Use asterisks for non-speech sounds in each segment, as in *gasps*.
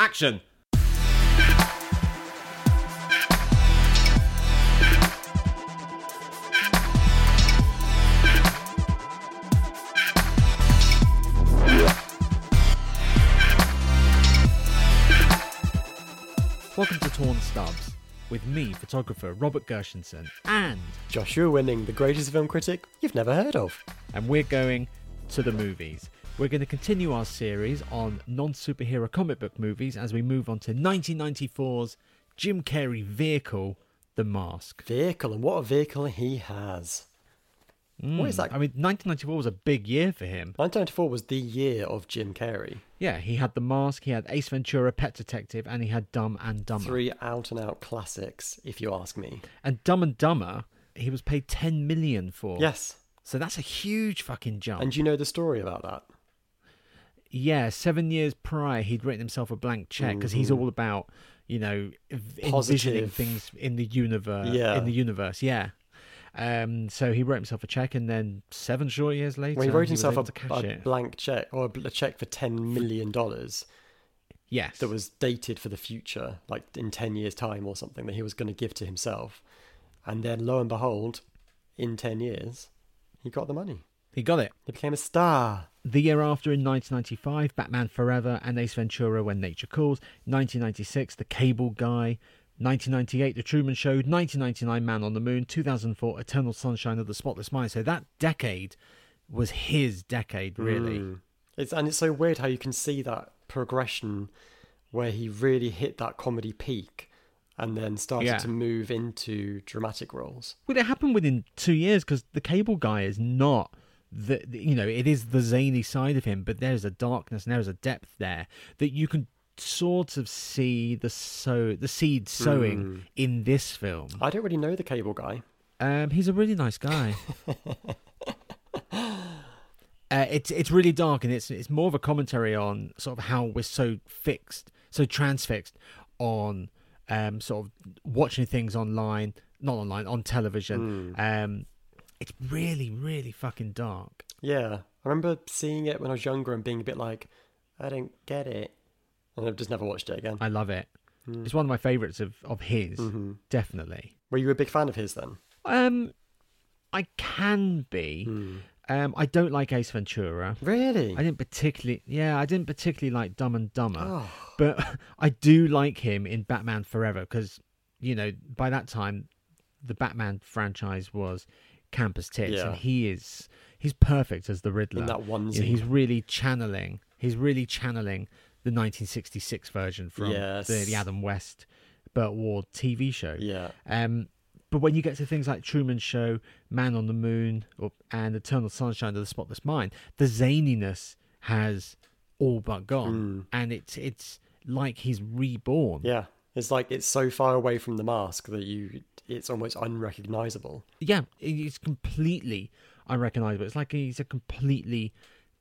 Action! Welcome to Torn Stubs with me, photographer Robert Gershenson, and Joshua Winning, the greatest film critic you've never heard of. and we're going to the movies. We're going to continue our series on non-superhero comic book movies as we move on to 1994's Jim Carrey vehicle, The Mask. Vehicle, and what a vehicle he has. Hmm, what is that? I mean, 1994 was a big year for him. 1994 was the year of Jim Carrey. Yeah, he had The Mask, he had Ace Ventura, Pet Detective, and he had Dumb and Dumber. Three out and out classics, if you ask me. And Dumb and Dumber, he was paid 10 million for. Yes. So that's a huge fucking jump. And you know the story about that? Yeah, seven years prior, he'd written himself a blank check because he's all about, you know, v- envisioning things in the universe. Yeah. In the universe, yeah. Um, so he wrote himself a check, and then seven short years later, When he wrote was himself a, a blank check, or a, a check for $10 million yes, that was dated for the future, like in 10 years' time or something, that he was going to give to himself. And then lo and behold, in 10 years, he got the money. He got it. He became a star. The year after, in 1995, Batman Forever and Ace Ventura: When Nature Calls. 1996, The Cable Guy. 1998, The Truman Show. 1999, Man on the Moon. 2004, Eternal Sunshine of the Spotless Mind. So that decade was his decade, really. Mm. It's and it's so weird how you can see that progression where he really hit that comedy peak and then started Yeah. to move into dramatic roles. Well, it happened within two years because the Cable Guy is not the you know it is the zany side of him, but there's a darkness and there's a depth there that you can sort of see the sow the seed sowing in this film. I don't really know the cable guy. Um, he's a really nice guy. *laughs* uh, it's it's really dark and it's it's more of a commentary on sort of how we're so fixed, so transfixed on um, sort of watching things online, not online, on television. Um, it's really really fucking dark. Yeah. I remember seeing it when I was younger and being a bit like, I don't get it. And I've just never watched it again. I love it. It's one of my favorites of of his, Mm-hmm. definitely. Were you a big fan of his then? Um, I can be. Um, I don't like Ace Ventura. Really? I didn't particularly, yeah, I didn't particularly like Dumb and Dumber, Oh. but *laughs* I do like him in Batman Forever because, you know, by that time, the Batman franchise was campus tits, Yeah. and he is he's perfect as the Riddler. In that You know, onesie. he's really channeling. He's really channeling the 1966 version from Yes. the, the Adam West Burt Ward TV show. Yeah. Um, but when you get to things like Truman Show, Man on the Moon, or, and Eternal Sunshine of the Spotless Mind, the zaniness has all but gone, and it's it's like he's reborn. Mm. Yeah. It's like it's so far away from the mask that you it's almost unrecognizable. yeah, it's completely unrecognizable. It's like he's a completely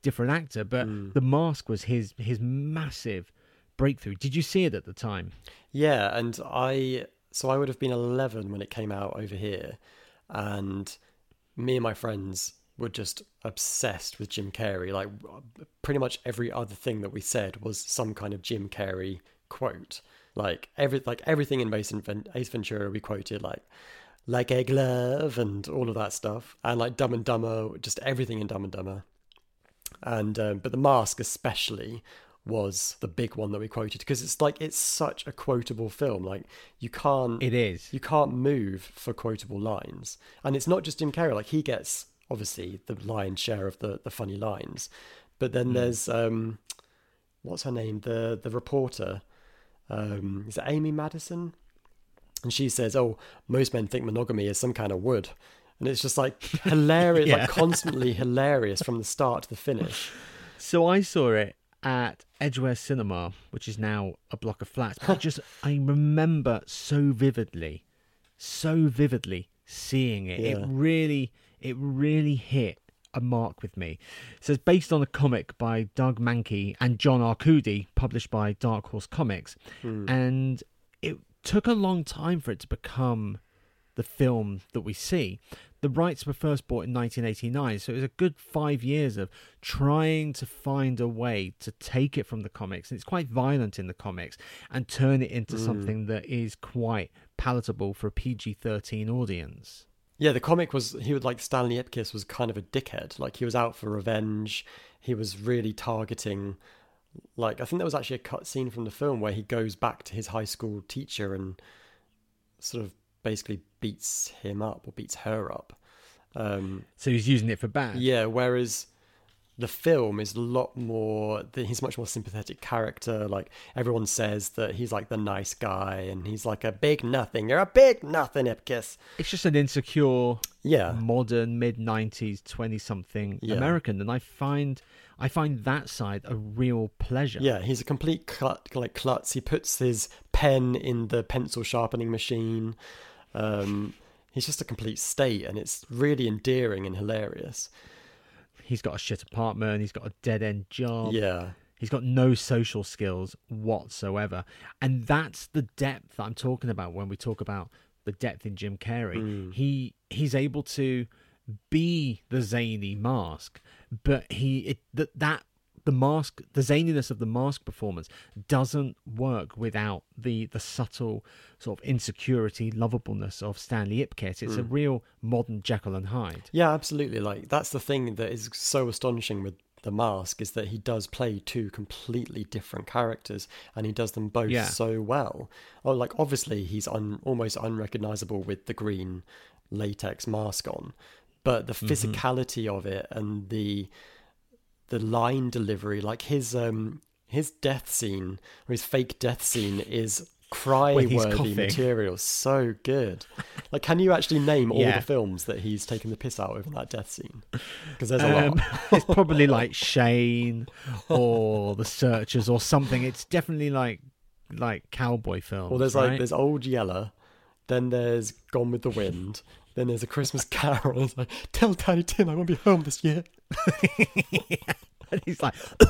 different actor. But Mm. the mask was his his massive breakthrough. Did you see it at the time? Yeah, and I so I would have been 11 when it came out over here, and me and my friends were just obsessed with Jim Carrey. Like pretty much every other thing that we said was some kind of Jim Carrey quote. Like every like everything in Ace, Ventura we quoted like like a glove and all of that stuff, and like Dumb and Dumber, just everything in Dumb and Dumber. And um, but the mask especially was the big one that we quoted because it's like it's such a quotable film. Like you can't It is. you can't move for quotable lines. And it's not just jim carrey like he gets obviously the lion's share of the the funny lines. But then there's um what's her name? The the reporter um is it amy madison and she says oh most men think monogamy is some kind of wood and it's just like *laughs* hilarious Yeah. like constantly hilarious from the start to the finish So I saw it at Edgware Cinema, which is now a block of flats. But I just I remember so vividly, so vividly seeing it. It really, it really hit a mark with me. So it's based on a comic by Doug Mahnke and John Arcudi, published by Dark Horse Comics, and it took a long time for it to become the film that we see. the rights were first bought in 1989, so it was a good five years of trying to find a way to take it from the comics, and it's quite violent in the comics, and turn it into Mm. something that is quite palatable for a PG-13 audience. Yeah, the comic was he would like Stanley Ipkiss was kind of a dickhead. Like he was out for revenge. He was really targeting like I think there was actually a cut scene from the film where he goes back to his high school teacher and sort of basically beats him up or beats her up. Um So he's using it for bad. yeah, whereas the film is a lot more he's a much more sympathetic character like everyone says that he's like the nice guy and he's like a big nothing you're a big nothing ipkiss It's just an insecure yeah modern mid 90s 20 something Yeah. american and i find i find that side a real pleasure Yeah, he's a complete clut, like klutz. He puts his pen in the pencil sharpening machine. Um, he's just a complete state, and it's really endearing and hilarious. He's got a shit apartment he's got a dead-end job. Yeah, he's got no social skills whatsoever. And that's the depth i'm talking about when we talk about the depth in jim carrey. Mm. he he's able to be the zany mask but he it, that that the mask the zaniness of the mask performance doesn't work without the the subtle sort of insecurity lovableness of stanley ipkiss it's a hmm. real modern jekyll and hyde yeah, absolutely. Like that's the thing that is so astonishing with the mask is that he does play two completely different characters, and he does them both Yeah. so well. Oh, like obviously he's un- almost unrecognizable with the green latex mask on, but the mm-hmm. physicality of it and the the line delivery, like his um his death scene or his fake death scene is cry-worthy material. So good. Like, can you actually name all Yeah. the films that he's taken the piss out over that death scene? Because there's a Um, lot. *laughs* it's probably like Shane or The Searchers or something. It's definitely like like cowboy films. Well, there's right? like there's Old Yeller, then there's Gone with the Wind, then there's A Christmas Carol. It's like, tell Tiny Tim I won't be home this year. *laughs* and he's like, *laughs*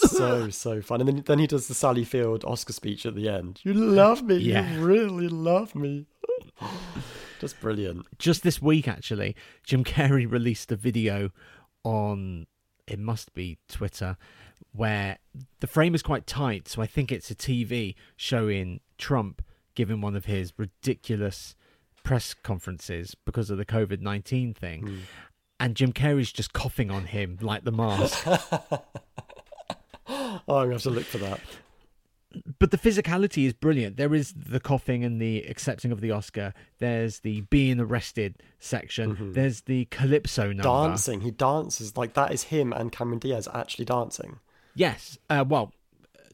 so so fun. And then then he does the Sally Field Oscar speech at the end. You love me. Yeah. You really love me. Just brilliant. just this week actually, Jim Carrey released a video on it must be Twitter where the frame is quite tight, so I think it's a TV showing Trump giving one of his ridiculous press conferences because of the COVID nineteen thing. Hmm. And Jim Carrey's just coughing on him like the mask. *laughs* Oh, I'm gonna have to look for that. but the physicality is brilliant. There is the coughing and the accepting of the Oscar. There's the being arrested section. There's the calypso number. Dancing. He dances like that is him and Cameron Diaz actually dancing. Yes. Uh, well,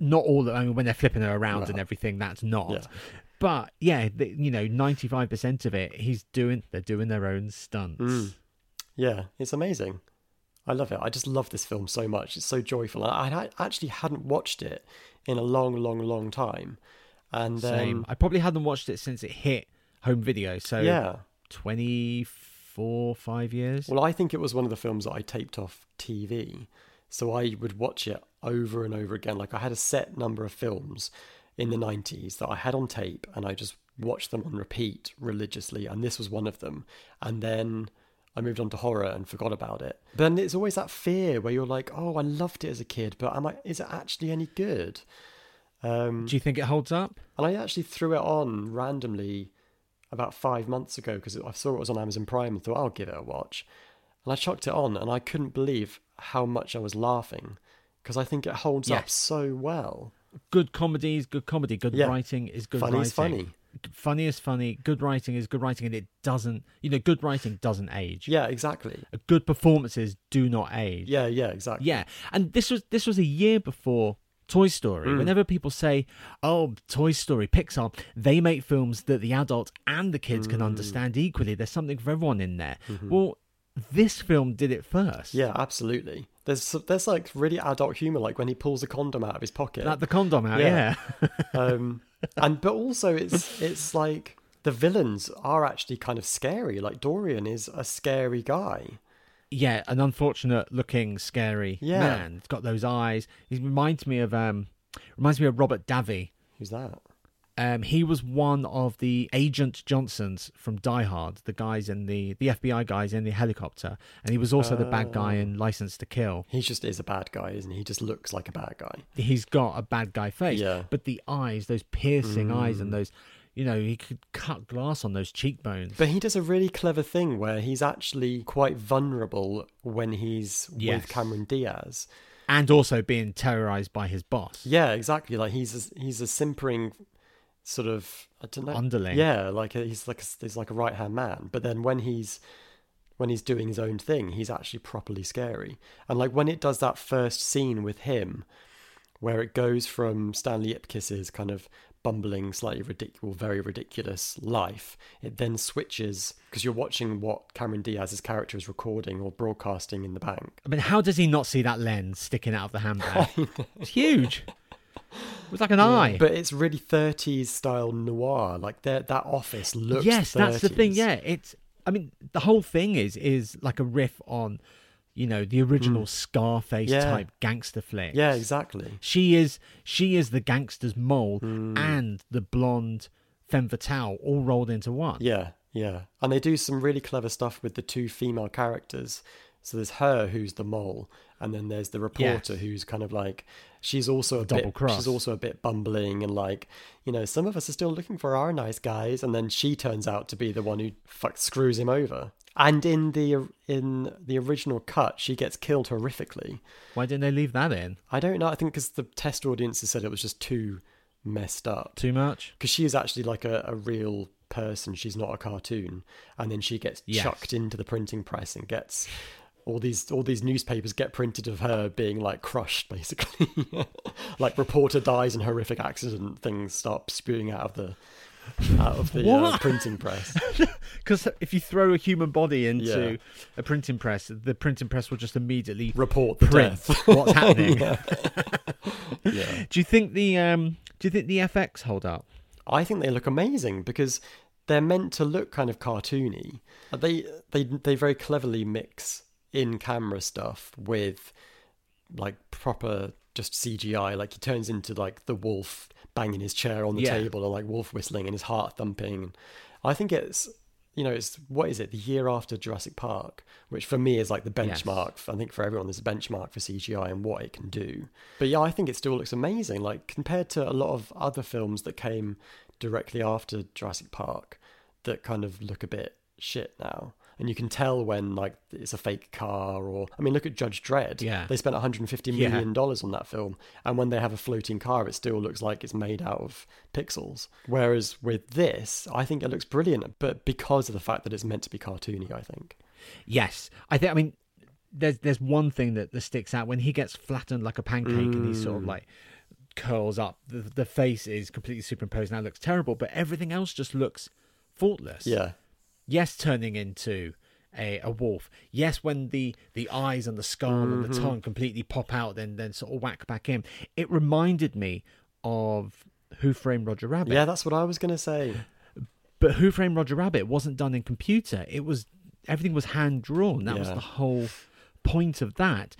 not all. I mean, when they're flipping her around and everything, that's not. yeah. But yeah, the, you know, ninety-five percent of it, he's doing. They're doing their own stunts. Mm. Yeah, it's amazing. I love it. I just love this film so much. It's so joyful. I, I actually hadn't watched it in a long, long, long time. And Same. um, I probably hadn't watched it since it hit home video. So yeah. twenty-four, five years. Well, I think it was one of the films that I taped off TV. So I would watch it over and over again. Like I had a set number of films in the 90s that I had on tape and I just watched them on repeat religiously. And this was one of them. And then I moved on to horror and forgot about it. But then it's always that fear where you're like, oh, I loved it as a kid, but am I, is it actually any good? Um, Do you think it holds up? and I actually threw it on randomly about five months ago because I saw it was on Amazon Prime and thought I'll give it a watch. And I chucked it on and I couldn't believe how much I was laughing because I think it holds up so well. Good comedy is good comedy. Good Yeah. writing is good Funny writing. is funny. Funny is funny. Good writing is good writing, and it doesn't. You know, good writing doesn't age. Yeah, exactly. Good performances do not age. Yeah, yeah, exactly. Yeah, and this was this was a year before Toy Story. Mm. Whenever people say, "Oh, Toy Story, Pixar," they make films that the adults and the kids Mm. can understand equally. There's something for everyone in there. Well, this film did it first. Mm-hmm. Yeah, absolutely. There's there's like really adult humor, like when he pulls a condom out of his pocket. Like the condom out, yeah. Yeah. *laughs* um, and but also it's it's like the villains are actually kind of scary. Like Dorian is a scary guy. Yeah, an unfortunate looking, scary Yeah. man. He's got those eyes. He reminds me of um reminds me of Robert Davi. Who's that? Um, he was one of the Agent Johnsons from Die Hard, the guys in the the FBI guys in the helicopter, and he was also the bad guy in License to Kill. He just is a bad guy, isn't he? He just looks like a bad guy. He's got a bad guy face, Yeah. but the eyes, those piercing eyes, and those, you know, he could cut glass on those cheekbones. But he does a really clever thing where he's actually quite vulnerable when he's Yes. with Cameron Diaz. and also being terrorized by his boss. Yeah, exactly. Like he's a, he's a simpering sort of I don't know Underling. Yeah, like a, he's like a, he's like a right hand man. But then when he's when he's doing his own thing, he's actually properly scary. And like when it does that first scene with him, where it goes from Stanley Ipkiss's kind of bumbling, slightly ridiculous, very ridiculous life, it then switches because you're watching what Cameron Diaz's character is recording or broadcasting in the bank. I mean, how does he not see that lens sticking out of the handbag? *laughs* it's huge. It was like an eye. But it's really 30s style noir. Like that that office looks. yes, that's the thing. Yeah, it's. I mean, the whole thing is is like a riff on, you know, the original Scarface Hmm. Yeah. type gangster flick. Yeah, exactly. She is she is the gangster's mole Hmm. and the blonde femme fatale all rolled into one. Yeah, yeah. And they do some really clever stuff with the two female characters. So there's her who's the mole, and then there's the reporter Yes. who's kind of like she's also a Double bit cross. she's also a bit bumbling and like you know some of us are still looking for our nice guys, and then she turns out to be the one who fuck screws him over. And in the in the original cut, she gets killed horrifically. Why didn't they leave that in? I don't know. I think because the test audiences said it was just too messed up. Too much? Because she is actually like a, a real person. She's not a cartoon. And then she gets Yes. chucked into the printing press and gets all these all these newspapers get printed of her being like crushed, *laughs* basically. like reporter dies in horrific accident. Things start spewing out of the out of the uh, printing press. *laughs* Because if you throw a human body into Yeah. a printing press, the printing press will just immediately Report the print death. *laughs* what's happening. yeah. yeah. Do you think the um? Do you think the FX hold up? I think they look amazing because they're meant to look kind of cartoony. They they they very cleverly mix in camera stuff with like proper just CGI. Like he turns into like the wolf banging his chair on the Yeah. table or like wolf whistling and his heart thumping. I think it's you know it's what is it the year after Jurassic Park, which for me is like the Yes. benchmark. I think for everyone there's a benchmark for CGI and what it can do. But yeah, I think it still looks amazing. Like compared to a lot of other films that came directly after Jurassic Park that kind of look a bit shit now. And you can tell when like it's a fake car or I mean look at Judge Dredd. Yeah. They spent 150 Yeah. dollars on that film and when they have a floating car it still looks like it's made out of pixels. Whereas with this, I think it looks brilliant but because of the fact that it's meant to be cartoony, I think. Yes, I think. I mean, there's there's one thing that, that sticks out when he gets flattened like a pancake and he sort Mm. of like curls up. The the face is completely superimposed and that looks terrible, but everything else just looks faultless. Yeah. Yes, turning into a, a wolf. Yes, when the the eyes and the skull and Mm-hmm. the tongue completely pop out, then then sort of whack back in. It reminded me of Who Framed Roger Rabbit. Yeah, that's what I was going to say. *gasps* But Who Framed Roger Rabbit wasn't done in computer. It was everything was hand drawn. That was the whole point of that.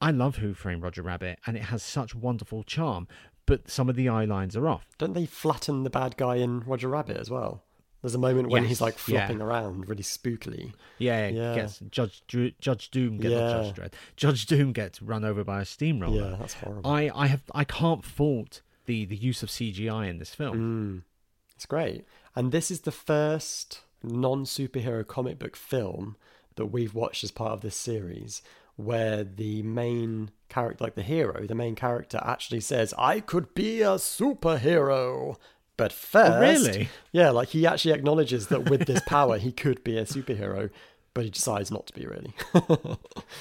I love Who Framed Roger Rabbit, and it has such wonderful charm. But some of the eye lines are off. Don't they flatten the bad guy in Roger Rabbit as well? There's a moment when Yes, he's like yeah. flopping around really spookily. Yeah, Yeah. gets Judge Judge Doom gets Yeah. Judge Dredd. Judge Doom gets run over by a steamroller. Yeah, that's horrible. I, I have I can't fault the the use of CGI in this film. Mm, it's great. And this is the first non superhero comic book film that we've watched as part of this series where the main character, like the hero, the main character actually says, I could be a superhero. But oh, first, Oh, really? Yeah, like he actually acknowledges that with this power, he could be a superhero, but he decides not to be really. *laughs*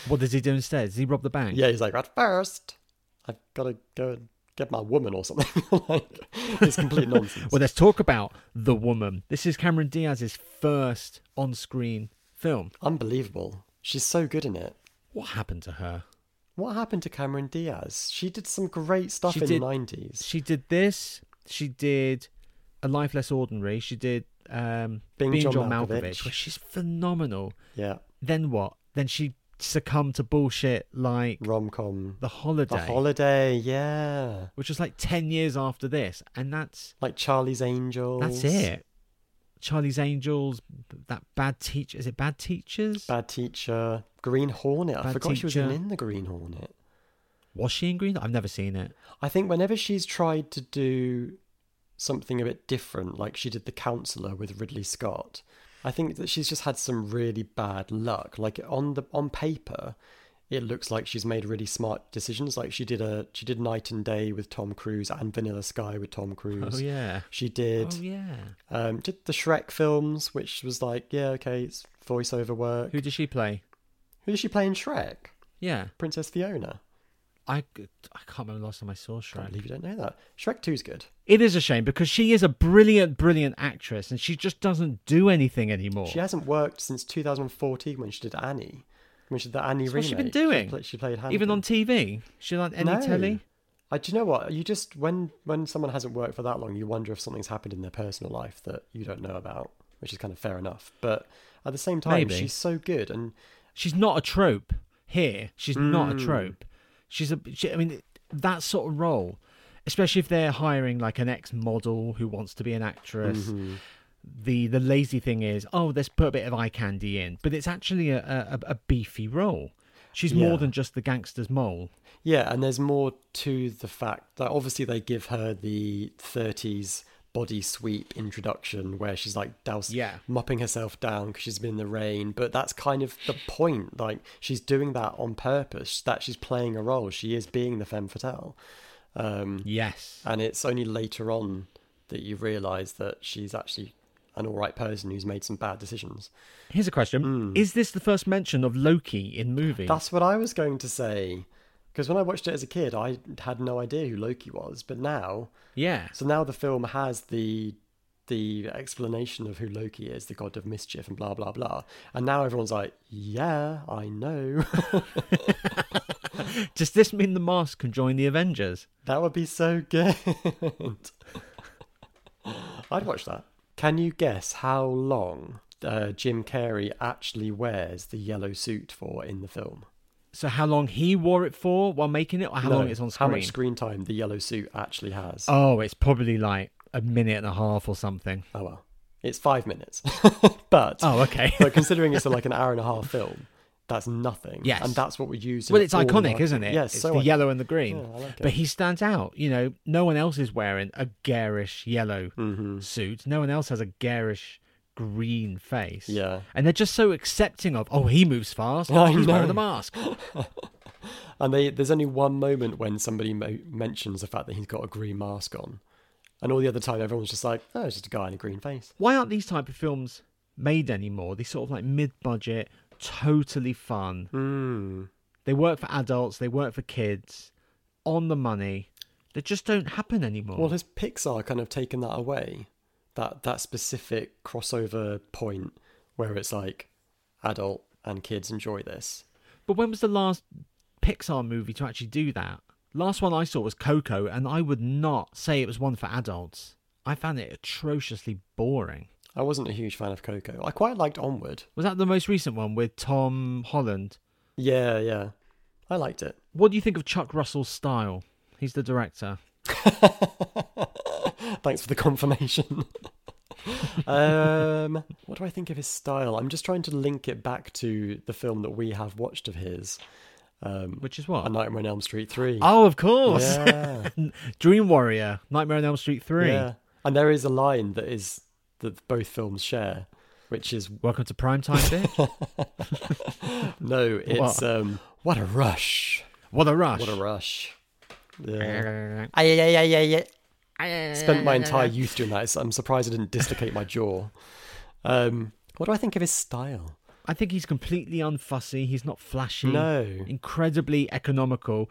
What does he do instead? Does he rob the bank? yeah, he's like, at first, I've got to go and get my woman or something. *laughs* like, it's complete nonsense. Well, let's talk about the woman. This is Cameron Diaz's first on-screen film. Unbelievable. She's so good in it. What happened to her? What happened to Cameron Diaz? She did some great stuff She in did- the 90s. She did this. She did A Life Less Ordinary. She did um, Being Being John John, Malkovich. Malkovich. she's phenomenal. Yeah. Then what? Then she succumbed to bullshit like Rom com. The Holiday, The Holiday, yeah. which was like 10 years after this. And that's Like Charlie's Angels. that's it. Charlie's Angels, that bad teacher. Is it Bad Teachers? Bad Teacher. Green Hornet. I Bad forgot she was Teacher. in the Green Hornet. Was she in Green? I've never seen it. I think whenever she's tried to do something a bit different, like she did The Counselor with Ridley Scott, I think that she's just had some really bad luck. Like on the on paper, it looks like she's made really smart decisions. Like she did a she did Knight and Day with Tom Cruise and Vanilla Sky with Tom Cruise. Oh, yeah. She did Oh, yeah. um did the Shrek films, which was like yeah okay it's voiceover work. Who does she play? Who did she play in Shrek? Yeah. Princess Fiona. I, I can't remember the last time I saw I believe you don't know that. Shrek 2's good. It is a shame because she is a brilliant, brilliant actress and she just doesn't do anything anymore. She hasn't worked since 2014 when she did Annie. When she did the Annie So remake. what's she been doing? pla- She, played Even on TV. She on any No. telly? Uh, do you know what? You just when when someone hasn't worked for that long, you wonder if something's happened in their personal life that you don't know about, which is kind of fair enough. But at the same time, Maybe. she's so good, and She's not a trope here. She's not a Mm. trope. She's a. She, I mean, that sort of role, especially if they're hiring like an ex-model who wants to be an actress. Mhm. The the lazy thing is, oh, let's put a bit of eye candy in, but it's actually a a, a beefy role. She's Yeah. more than just the gangster's mole. yeah, and there's more to the fact that obviously they give her the 30s body sweep introduction where she's like douse Yeah. mopping herself down because she's been in the rain but that's kind of the point like she's doing that on purpose that she's playing a role she is being the femme fatale um, Yes. and it's only later on that you realize that she's actually an all right person who's made some bad decisions Here's a question: Is this the first mention of Loki in movies? Hmm. that's what i was going to say because when i watched it as a kid i had no idea who loki was but now yeah. so now the film has the the explanation of who Loki is, the god of mischief, and blah blah blah. And now everyone's like, "Yeah, I know." *laughs* Does this mean the mask can join the Avengers? that would be so good. I'd watch that. Can you guess how long uh, Jim Carrey actually wears the yellow suit for in the film? So how long he wore it for while making it, or how No, long it's on screen? How much screen time the yellow suit actually has? Oh, it's probably like a minute and a half or something. oh well, it's five minutes. *laughs* but Oh, okay. but *laughs* considering it's a, like an hour and a half film, that's nothing. Yes. and that's what we use. well, it's iconic, market- isn't it? Yes, it's so the iconic. yellow and the green. Yeah, I like But he stands out. You know, no one else is wearing a garish yellow Mhm. suit. No one else has a garish green face. Yeah. And they're just so accepting of, oh, he moves fast. *laughs* I He's wearing the mask. *laughs* *laughs* And they, there's only one moment when somebody mo- mentions the fact that he's got a green mask on, and all the other time everyone's just like, "Oh, it's just a guy in a green face." Why aren't these type of films made anymore? These sort of like mid-budget, totally fun. Hmm. They work for adults. They work for kids. On the money. They just don't happen anymore. Well, has Pixar kind of taken that away? That that specific crossover point where it's like adult and kids enjoy this. But when was the last Pixar movie to actually do that? Last one I saw was Coco, and I would not say it was one for adults. I found it atrociously boring. I wasn't a huge fan of Coco. I quite liked Onward. Was that the most recent one with Tom Holland? Yeah, yeah, I liked it. What do you think of Chuck Russell's style? He's the director. *laughs* Thanks for the *laughs* confirmation. um, what do I think of his style? I'm just trying to link it back to the film that we have watched of his, um, Which is what? A Nightmare on Elm Street three. Oh, of course. yeah, *laughs* Dream Warrior, Nightmare on Elm Street 3. yeah. And there is a line that is that both films share, which is Welcome to Primetime, *laughs* bitch. no, it's What? um, what a rush, what a rush. what a rush. Yeah. I yeah, yeah, yeah, yeah. Spent my entire *laughs* youth doing that. I'm surprised I didn't dislocate my jaw. Um, what do I think of his style? I think he's completely unfussy. He's not flashy. No. Incredibly economical.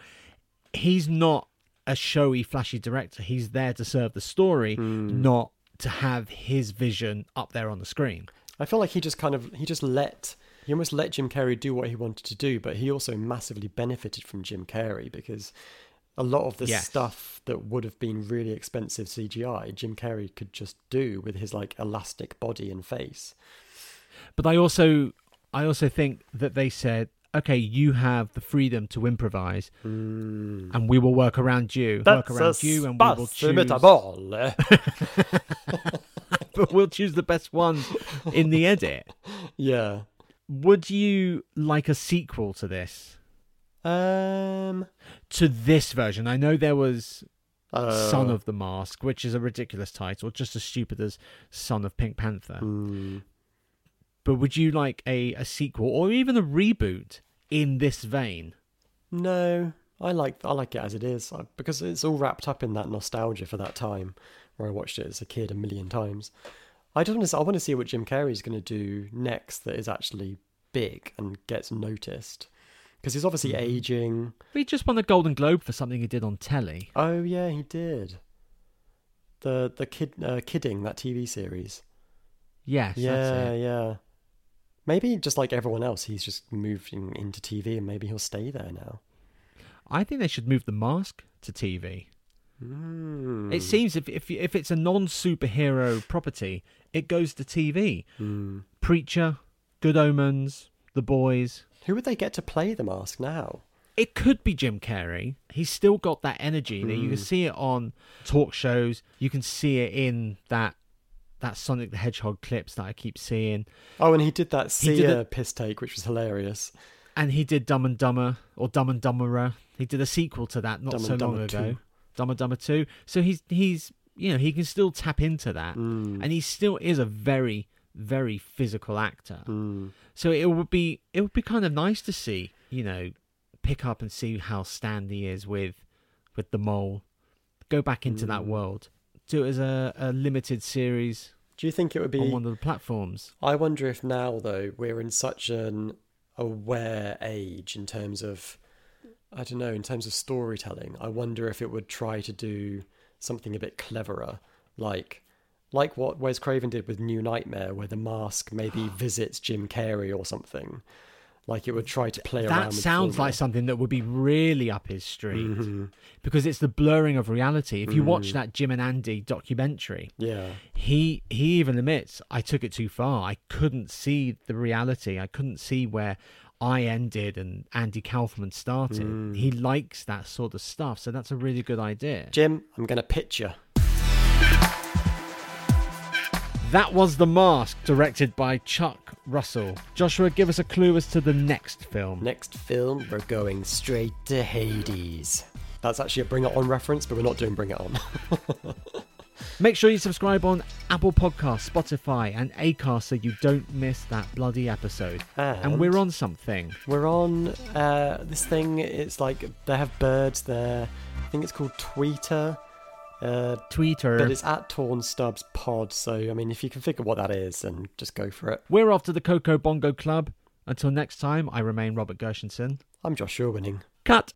He's not a showy, flashy director. He's there to serve the story, Hmm. not to have his vision up there on the screen. I feel like he just kind of he just let he almost let Jim Carrey do what he wanted to do, but he also massively benefited from Jim Carrey because a lot of the Yes. stuff that would have been really expensive CGI, Jim Carrey could just do with his like elastic body and face. But I also, I also think that they said, okay, you have the freedom to improvise, Mm. and we will work around you, work around you, and we will choose. *laughs* *laughs* but we'll choose the best ones in the edit. yeah. Would you like a sequel to this? Um. To this version? I know there was Uh, Son of the Mask, which is a ridiculous title, just as stupid as Son of Pink Panther. mm, But would you like a, a sequel or even a reboot in this vein? no, I like I like it as it is I- because it's all wrapped up in that nostalgia for that time where I watched it as a kid a million times. I just want to I want to see what Jim Carrey's going to do next that is actually big and gets noticed because he's obviously Mm-hmm. aging. He just won a Golden Globe for something he did on telly. Oh yeah, he did. The the kid uh, kidding that TV series. Yes, yeah, that's it. yeah. Maybe just like everyone else, he's just moving into TV, and maybe he'll stay there now. I think they should move the mask to TV. Mm. It seems if if if it's a non superhero property, it goes to TV. Mm. Preacher, Good Omens, The Boys. Who would they get to play the mask now? It could be Jim Carrey. He's still got that energy. You, know, you can see it on talk shows. You can see it in that that Sonic the Hedgehog clips that I keep seeing. Oh, and he did that He did it- piss take, which was hilarious. And he did Dumb and Dumber or Dumb and Dumberer. He did a sequel to that not Dumb so long ago. 2. Dumb and Dumber Two. So he's he's you know he can still tap into that, Mm. and he still is a very very physical actor. Mm. So it would be it would be kind of nice to see you know pick up and see how Stanley is with with the mole. Go back into that Mm. world. Do it as a, a limited series Do you think it would be? on one of the platforms. I wonder if now, though, we're in such an aware age in terms of, I don't know, in terms of storytelling. I wonder if it would try to do something a bit cleverer, like like what Wes Craven did with New Nightmare, where the mask maybe *gasps* visits Jim Carrey or something. Like it would try to play around. That sounds like something that would be really up his street Mhm. because it's the blurring of reality. If you watch Mm. that Jim and Andy documentary, Yeah. he he even admits I took it too far. I couldn't see the reality. I couldn't see where I ended and Andy Kaufman started. Mm. He likes that sort of stuff, so that's a really good idea. Jim, I'm going to pitch you. That was The Mask, directed by Chuck Russell. Joshua, give us a clue as to the next film. Next film, we're going straight to Hades. That's actually a Bring It On reference, but we're not doing Bring It On. *laughs* Make sure you subscribe on Apple Podcasts, Spotify, and Acast so you don't miss that bloody episode. And we're on something. We're on uh, this thing. It's like they have birds there. I think it's called Tweeter. Uh, Twitter. but it's at Torn Stubs Pod. So I mean, if you can figure what that is, then just go for it. We're off to the Coco Bongo Club. Until next time, I remain Robert Gershenson. I'm Josh Winning. Cut.